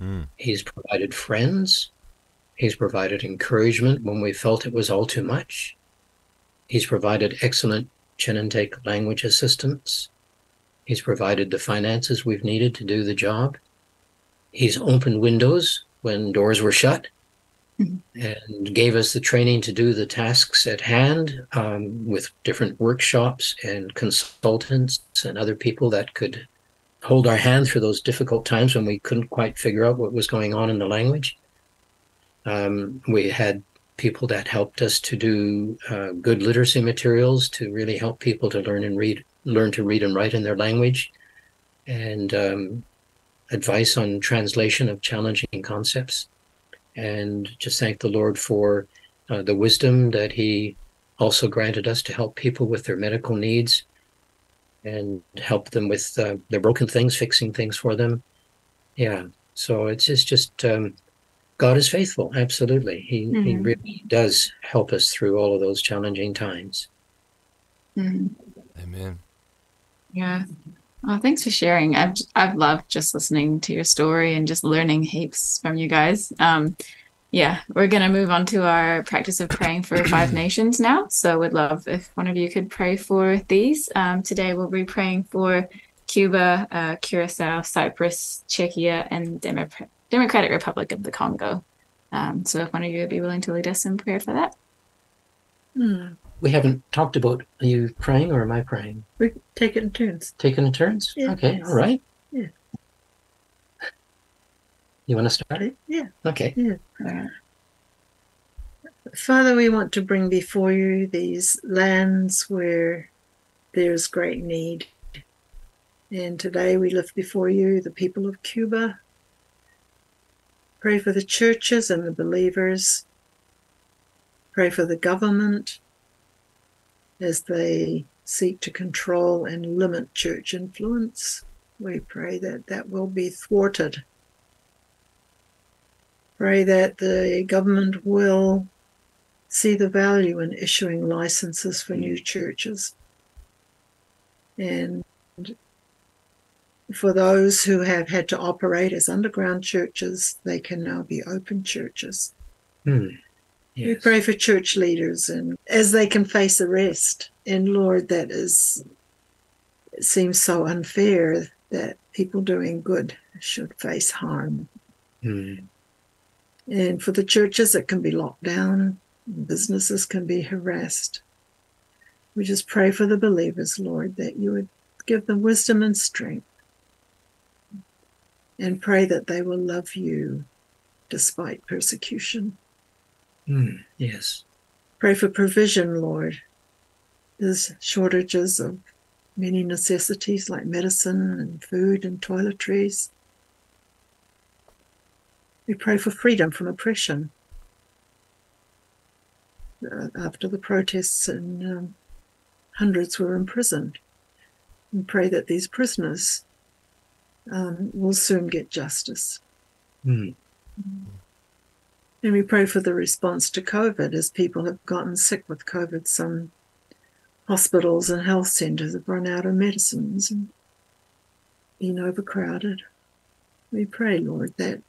Mm. He's provided friends. He's provided encouragement when we felt it was all too much. He's provided excellent Chinantec language assistance. He's provided the finances we've needed to do the job. He's opened windows when doors were shut mm-hmm. and gave us the training to do the tasks at hand um, with different workshops and consultants and other people that could hold our hand through those difficult times when we couldn't quite figure out what was going on in the language. Um, we had people that helped us to do uh, good literacy materials to really help people to learn and read learn to read and write in their language, and um, advice on translation of challenging concepts. And just thank the Lord for uh, the wisdom that He also granted us to help people with their medical needs and help them with uh, their broken things, fixing things for them. Yeah. So it's just, just um, God is faithful. Absolutely. He, mm-hmm. he really does help us through all of those challenging times. Mm-hmm. Amen. Yeah. Oh, thanks for sharing. I've I've loved just listening to your story and just learning heaps from you guys. Um, yeah, we're gonna move on to our practice of praying for five nations now. So, would love if one of you could pray for these. Um, today, we'll be praying for Cuba, uh, Curacao, Cyprus, Czechia, and Demo- Democratic Republic of the Congo. Um, so, if one of you would be willing to lead us in prayer for that. Hmm we haven't talked about are you praying or am I praying? We take it in turns. Taking in turns? Yeah. Okay, all right. Yeah. You want to start it? Yeah. Okay. Yeah. Father, we want to bring before you these lands where there's great need. And today we lift before you the people of Cuba. Pray for the churches and the believers. Pray for the government as they seek to control and limit church influence. We pray that that will be thwarted. Pray that the government will see the value in issuing licenses for new churches. And for those who have had to operate as underground churches, they can now be open churches. Hmm. Yes. We pray for church leaders and as they can face arrest. And Lord, that is it seems so unfair that people doing good should face harm. Hmm. And for the churches, it can be locked down, businesses can be harassed. We just pray for the believers, Lord, that you would give them wisdom and strength and pray that they will love you despite persecution. Mm, yes. Pray for provision, Lord. There's shortages of many necessities like medicine and food and toiletries. We pray for freedom from oppression. Uh, after the protests, and um, hundreds were imprisoned. We pray that these prisoners um, will soon get justice. Mm. And we pray for the response to COVID as people have gotten sick with COVID. Some hospitals and health centres have run out of medicines and been overcrowded. We pray, Lord, that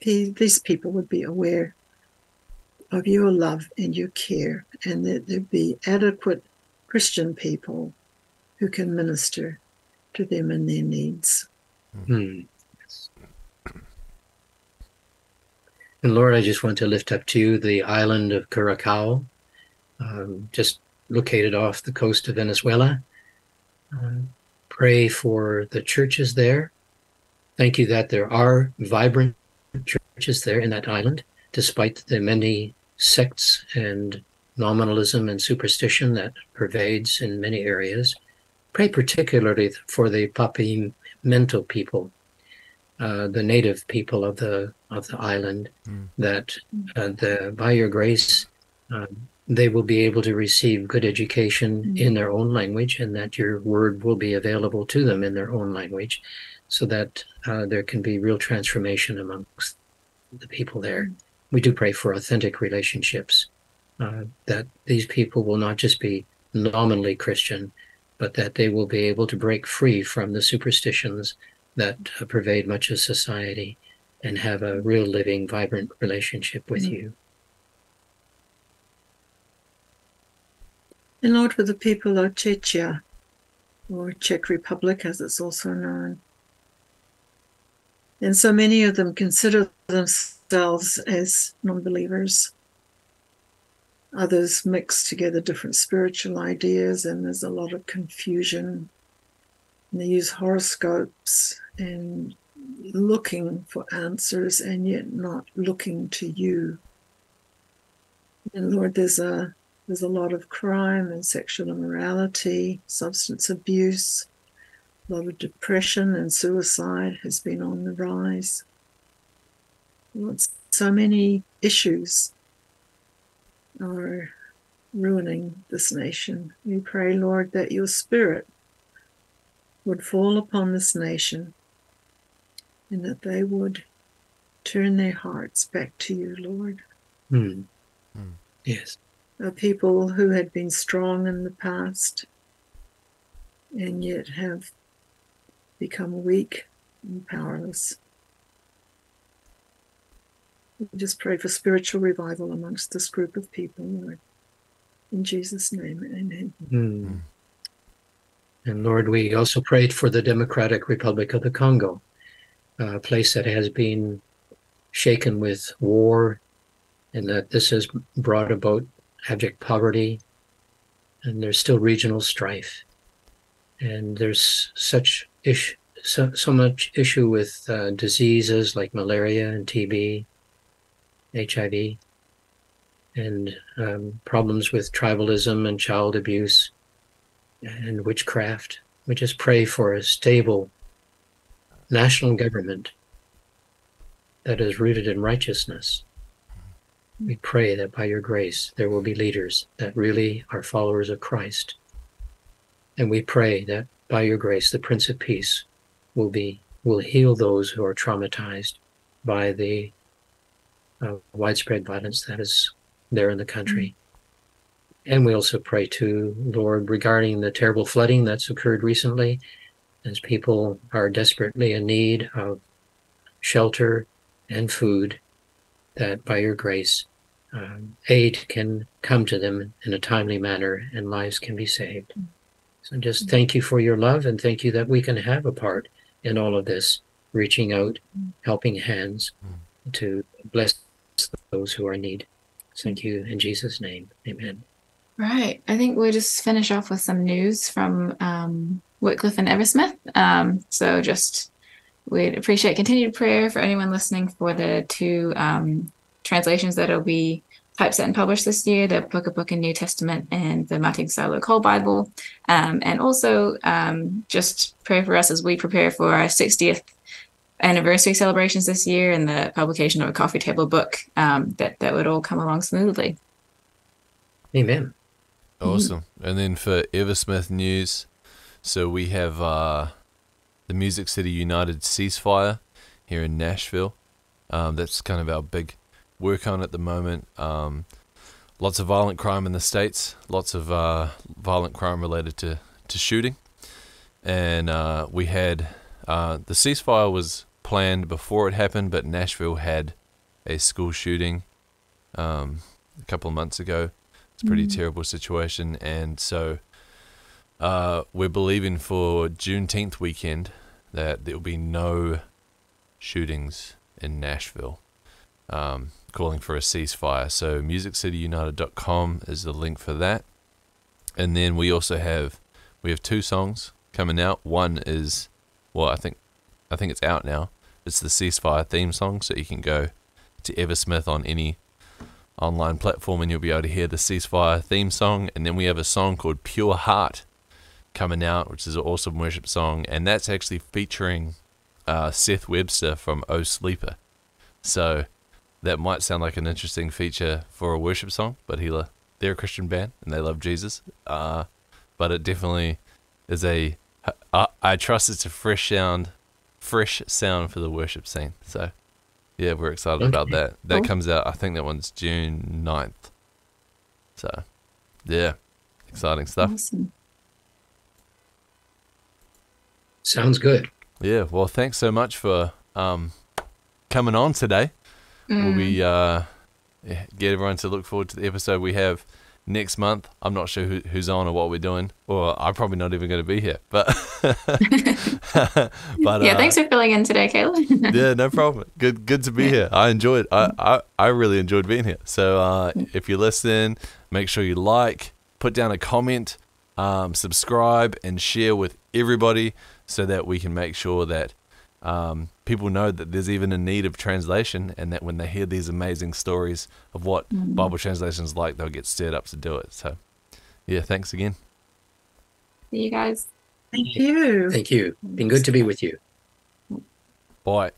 these people would be aware of your love and your care, and that there be adequate Christian people who can minister to them and their needs. Hmm. And Lord, I just want to lift up to you the island of Curacao, um, just located off the coast of Venezuela. Um, pray for the churches there. Thank you that there are vibrant churches there in that island, despite the many sects and nominalism and superstition that pervades in many areas. Pray particularly for the Papiamento people, uh, the native people of the of the island, mm. that uh, the by your grace uh, they will be able to receive good education mm. in their own language, and that your word will be available to them in their own language, so that uh, there can be real transformation amongst the people there. Mm. We do pray for authentic relationships, uh, that these people will not just be nominally Christian, but that they will be able to break free from the superstitions that uh, pervade much of society and have a real living, vibrant relationship with mm-hmm. you. And Lord, for the people of Czechia, or Czech Republic as it's also known. And so many of them consider themselves as non believers. Others mix together different spiritual ideas, and there's a lot of confusion. They use horoscopes and looking for answers and yet not looking to you. And Lord, there's a there's a lot of crime and sexual immorality, substance abuse, a lot of depression and suicide has been on the rise. Lord, so many issues are ruining this nation. We pray, Lord, that your spirit would fall upon this nation and that they would turn their hearts back to you, Lord. Mm. Mm. Yes. A people who had been strong in the past and yet have become weak and powerless. We just pray for spiritual revival amongst this group of people, Lord. In Jesus' name, amen. Mm. And Lord, we also prayed for the Democratic Republic of the Congo a place that has been shaken with war, and that this has brought about abject poverty, and there's still regional strife, and there's such issue, so, so much issue with uh, diseases like malaria and TB, HIV, and um, problems with tribalism and child abuse and witchcraft. We just pray for a stable national government that is rooted in righteousness. We pray that by your grace there will be leaders that really are followers of Christ. And we pray that by your grace the Prince of Peace will be will heal those who are traumatized by the uh, widespread violence that is there in the country. Mm-hmm. And we also pray to Lord regarding the terrible flooding that's occurred recently, as people are desperately in need of shelter and food, that by your grace, um, aid can come to them in a timely manner and lives can be saved. So just mm-hmm. thank you for your love and thank you that we can have a part in all of this, reaching out, mm-hmm. helping hands mm-hmm. to bless those who are in need. Thank you in Jesus' name. Amen. Right. I think we'll just finish off with some news from um, Wycliffe and Eversmith. Um, so just we'd appreciate continued prayer for anyone listening for the two um, translations that'll be typeset and published this year, the Book of Book and New Testament and the Martin Silo Cole Bible. Um, and also um, just pray for us as we prepare for our 60th anniversary celebrations this year and the publication of a coffee table book um, that, that would all come along smoothly. Amen. Awesome. And then for Eversmith news, so we have uh, the Music City United ceasefire here in Nashville. Um, that's kind of our big work on at the moment. Um, lots of violent crime in the states. Lots of uh, violent crime related to to shooting, and uh, we had uh, the ceasefire was planned before it happened, but Nashville had a school shooting um, a couple of months ago. It's a pretty mm. terrible situation, and so uh, we're believing for Juneteenth weekend that there will be no shootings in Nashville. Um, calling for a ceasefire. So musiccityunited.com is the link for that. And then we also have we have two songs coming out. One is well, I think I think it's out now. It's the ceasefire theme song, so you can go to Eversmith on any online platform and you'll be able to hear the ceasefire theme song. And then we have a song called Pure Heart coming out, which is an awesome worship song, and that's actually featuring uh, Seth Webster from Oh Sleeper. So that might sound like an interesting feature for a worship song, but he they're a Christian band and they love Jesus. Uh, but it definitely is a I, I trust it's a fresh sound, fresh sound for the worship scene. So yeah, we're excited okay. about that. That cool. comes out. I think that one's June 9th. So yeah, exciting stuff. Awesome. Sounds good. Yeah. Well, thanks so much for um, coming on today. Mm. We'll be uh, get everyone to look forward to the episode we have next month. I'm not sure who, who's on or what we're doing, or I'm probably not even going to be here. But but yeah, uh, thanks for filling in today, Kayla. yeah, no problem. Good good to be here. I enjoyed. I, I I really enjoyed being here. So uh, mm. if you listen, make sure you like, put down a comment, um, subscribe, and share with everybody so that we can make sure that um, people know that there's even a need of translation and that when they hear these amazing stories of what mm-hmm. Bible translation is like, they'll get stirred up to do it. So, yeah, thanks again. See you guys. Thank you. Thank you. Been good to be with you. Bye.